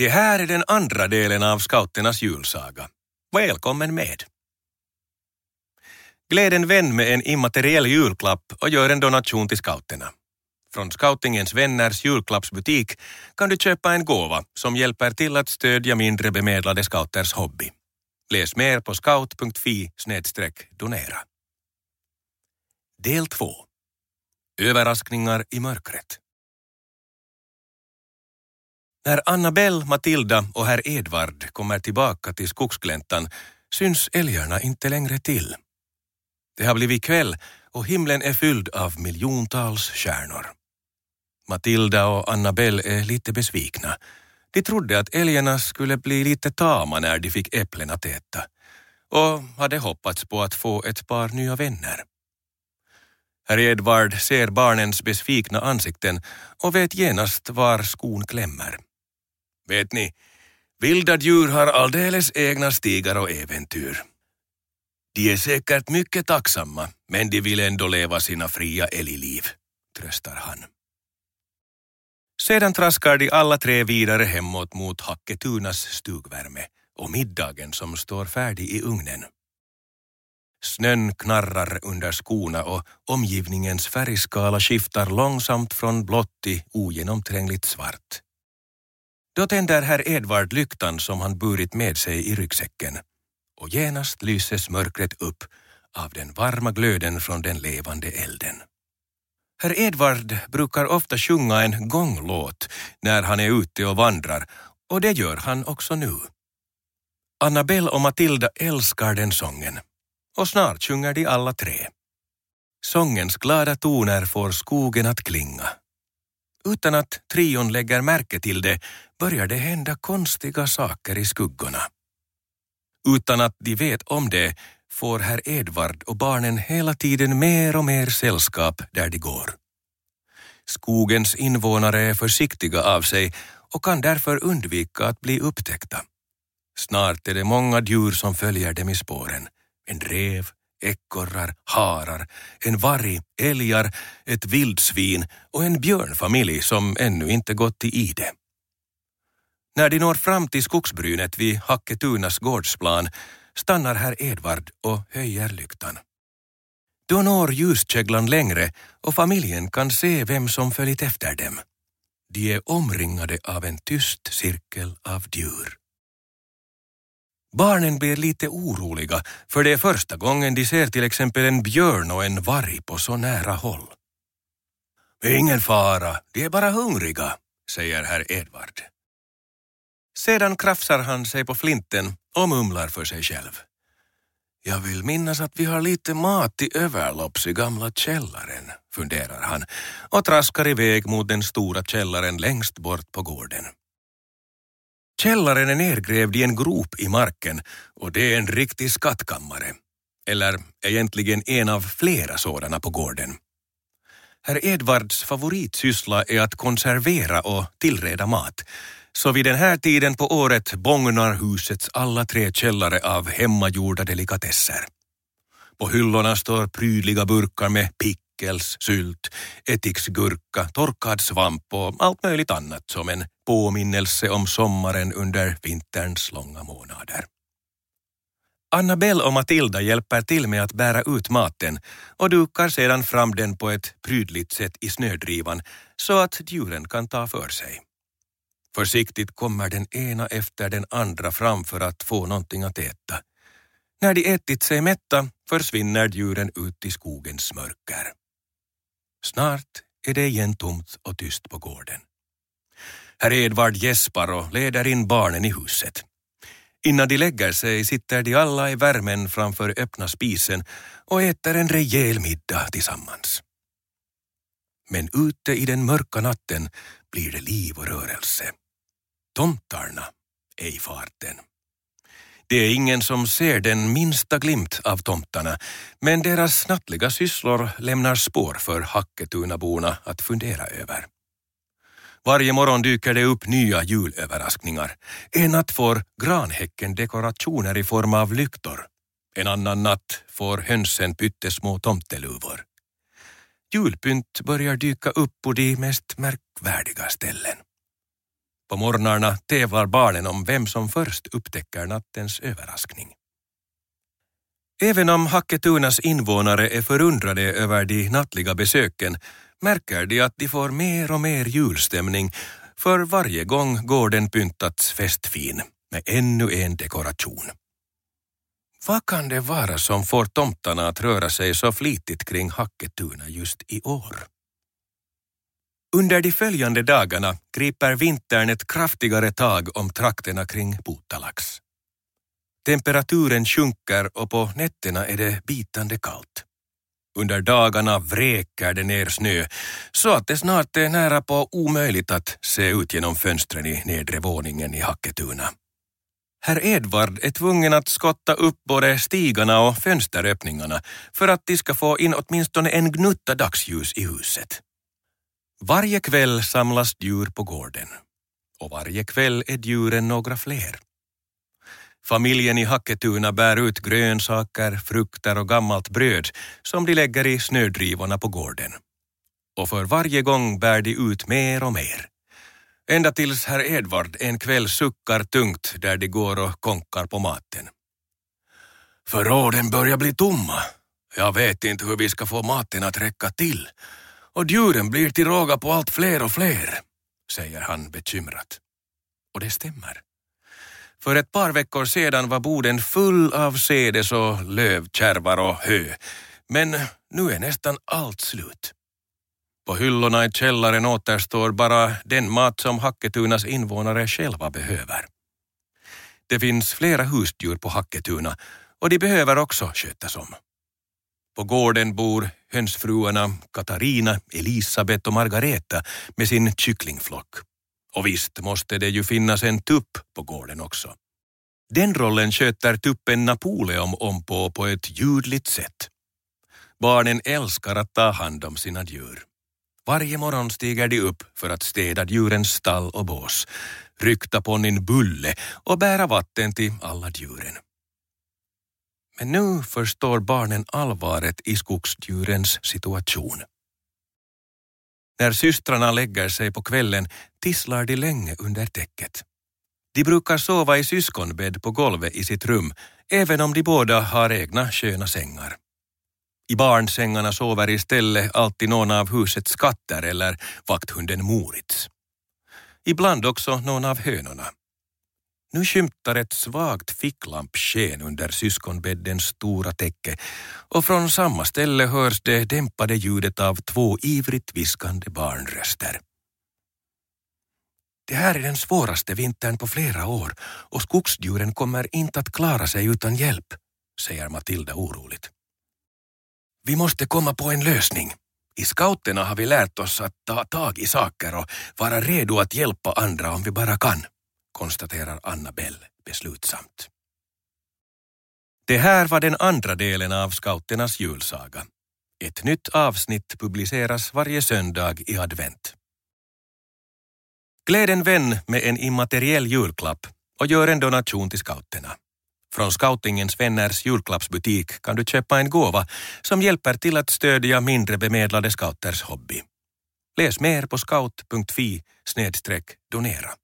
Det här är den andra delen av scouternas julsaga. Välkommen med! Gläd en vän med en immateriell julklapp och gör en donation till scouterna. Från Scoutingens vänners julklappsbutik kan du köpa en gåva som hjälper till att stödja mindre bemedlade scouters hobby. Läs mer på scout.fi donera. Del 2. Överraskningar i mörkret. När Annabelle, Matilda och herr Edvard kommer tillbaka till skogsgläntan syns älgarna inte längre till. Det har blivit kväll och himlen är fylld av miljontals stjärnor. Matilda och Annabelle är lite besvikna. De trodde att älgarna skulle bli lite tama när de fick äpplen att äta och hade hoppats på att få ett par nya vänner. Herr Edvard ser barnens besvikna ansikten och vet genast var skon klämmer. Vet ni, vilda djur har alldeles egna stigar och äventyr. De är säkert mycket tacksamma, men de vill ändå leva sina fria älgliv, tröstar han. Sedan traskar de alla tre vidare hemåt mot Hacketunas stugvärme och middagen som står färdig i ugnen. Snön knarrar under skorna och omgivningens färgskala skiftar långsamt från blått till ogenomträngligt svart. Då tänder herr Edvard lyktan som han burit med sig i ryggsäcken och genast lyses mörkret upp av den varma glöden från den levande elden. Herr Edvard brukar ofta sjunga en gånglåt när han är ute och vandrar och det gör han också nu. Annabelle och Matilda älskar den sången och snart sjunger de alla tre. Sångens glada toner får skogen att klinga. Utan att trion lägger märke till det börjar det hända konstiga saker i skuggorna. Utan att de vet om det får herr Edvard och barnen hela tiden mer och mer sällskap där de går. Skogens invånare är försiktiga av sig och kan därför undvika att bli upptäckta. Snart är det många djur som följer dem i spåren. En rev, ekorrar, harar, en varg, älgar, ett vildsvin och en björnfamilj som ännu inte gått i ide. När de når fram till skogsbrynet vid Hacketunas gårdsplan stannar herr Edvard och höjer lyktan. Då når ljuskäglan längre och familjen kan se vem som följt efter dem. De är omringade av en tyst cirkel av djur. Barnen blir lite oroliga för det är första gången de ser till exempel en björn och en varg på så nära håll. Ingen fara, de är bara hungriga, säger herr Edvard. Sedan krafsar han sig på flinten och mumlar för sig själv. Jag vill minnas att vi har lite mat i överlopps i gamla källaren, funderar han och traskar iväg mot den stora källaren längst bort på gården. Källaren är nergrävd i en grop i marken och det är en riktig skattkammare. Eller egentligen en av flera sådana på gården. Herr Edvards favoritsyssla är att konservera och tillreda mat så vid den här tiden på året bångnar husets alla tre källare av hemmagjorda delikatesser. På hyllorna står prydliga burkar med pick sylt, ättiksgurka, torkad svamp och allt möjligt annat som en påminnelse om sommaren under vinterns långa månader. Annabelle och Matilda hjälper till med att bära ut maten och dukar sedan fram den på ett prydligt sätt i snödrivan så att djuren kan ta för sig. Försiktigt kommer den ena efter den andra fram för att få någonting att äta. När de ätit sig mätta försvinner djuren ut i skogens mörker. Snart är det igen tomt och tyst på gården. Herr Edvard gäspar och leder in barnen i huset. Innan de lägger sig sitter de alla i värmen framför öppna spisen och äter en rejäl middag tillsammans. Men ute i den mörka natten blir det liv och rörelse. Tomtarna är i farten. Det är ingen som ser den minsta glimt av tomtarna, men deras nattliga sysslor lämnar spår för Hacketunaborna att fundera över. Varje morgon dyker det upp nya julöverraskningar. En natt får granhäcken dekorationer i form av lyktor. En annan natt får hönsen pyttesmå tomteluvor. Julpynt börjar dyka upp på de mest märkvärdiga ställen. På morgnarna tävlar barnen om vem som först upptäcker nattens överraskning. Även om Hacketunas invånare är förundrade över de nattliga besöken märker de att de får mer och mer julstämning för varje gång gården pyntats festfin med ännu en dekoration. Vad kan det vara som får tomtarna att röra sig så flitigt kring Hacketuna just i år? Under de följande dagarna griper vintern ett kraftigare tag om trakterna kring Putalax. Temperaturen sjunker och på nätterna är det bitande kallt. Under dagarna vräker det ner snö så att det snart är nära på omöjligt att se ut genom fönstren i nedre våningen i Hacketuna. Herr Edvard är tvungen att skotta upp både stigarna och fönsteröppningarna för att de ska få in åtminstone en gnutta dagsljus i huset. Varje kväll samlas djur på gården och varje kväll är djuren några fler. Familjen i Hacketuna bär ut grönsaker, frukter och gammalt bröd som de lägger i snödrivorna på gården. Och för varje gång bär de ut mer och mer. Ända tills herr Edvard en kväll suckar tungt där de går och konkar på maten. Förråden börjar bli tomma. Jag vet inte hur vi ska få maten att räcka till. Och djuren blir till råga på allt fler och fler, säger han bekymrat. Och det stämmer. För ett par veckor sedan var boden full av sedes och lövkärvar och hö. Men nu är nästan allt slut. På hyllorna i källaren återstår bara den mat som Hacketunas invånare själva behöver. Det finns flera husdjur på Hacketuna och de behöver också skötas om. På gården bor hönsfruarna Katarina, Elisabet och Margareta med sin kycklingflock. Och visst måste det ju finnas en tupp på gården också. Den rollen sköter tuppen Napoleon om på på ett ljudligt sätt. Barnen älskar att ta hand om sina djur. Varje morgon stiger de upp för att städa djurens stall och bås, rykta ponnyn Bulle och bära vatten till alla djuren. Men nu förstår barnen allvaret i skogsdjurens situation. När systrarna lägger sig på kvällen tisslar de länge under täcket. De brukar sova i syskonbädd på golvet i sitt rum, även om de båda har egna sköna sängar. I barnsängarna sover istället alltid någon av husets katter eller vakthunden Moritz. Ibland också någon av hönorna. Nu skymtar ett svagt ficklampsken under syskonbäddens stora täcke och från samma ställe hörs det dämpade ljudet av två ivrigt viskande barnröster. Det här är den svåraste vintern på flera år och skogsdjuren kommer inte att klara sig utan hjälp, säger Matilda oroligt. Vi måste komma på en lösning. I scouterna har vi lärt oss att ta tag i saker och vara redo att hjälpa andra om vi bara kan, konstaterar Annabelle beslutsamt. Det här var den andra delen av scouternas julsaga. Ett nytt avsnitt publiceras varje söndag i advent. Gläd en vän med en immateriell julklapp och gör en donation till scouterna. Från Scoutingens vänners julklappsbutik kan du köpa en gåva som hjälper till att stödja mindre bemedlade scouters hobby. Läs mer på scout.fi donera.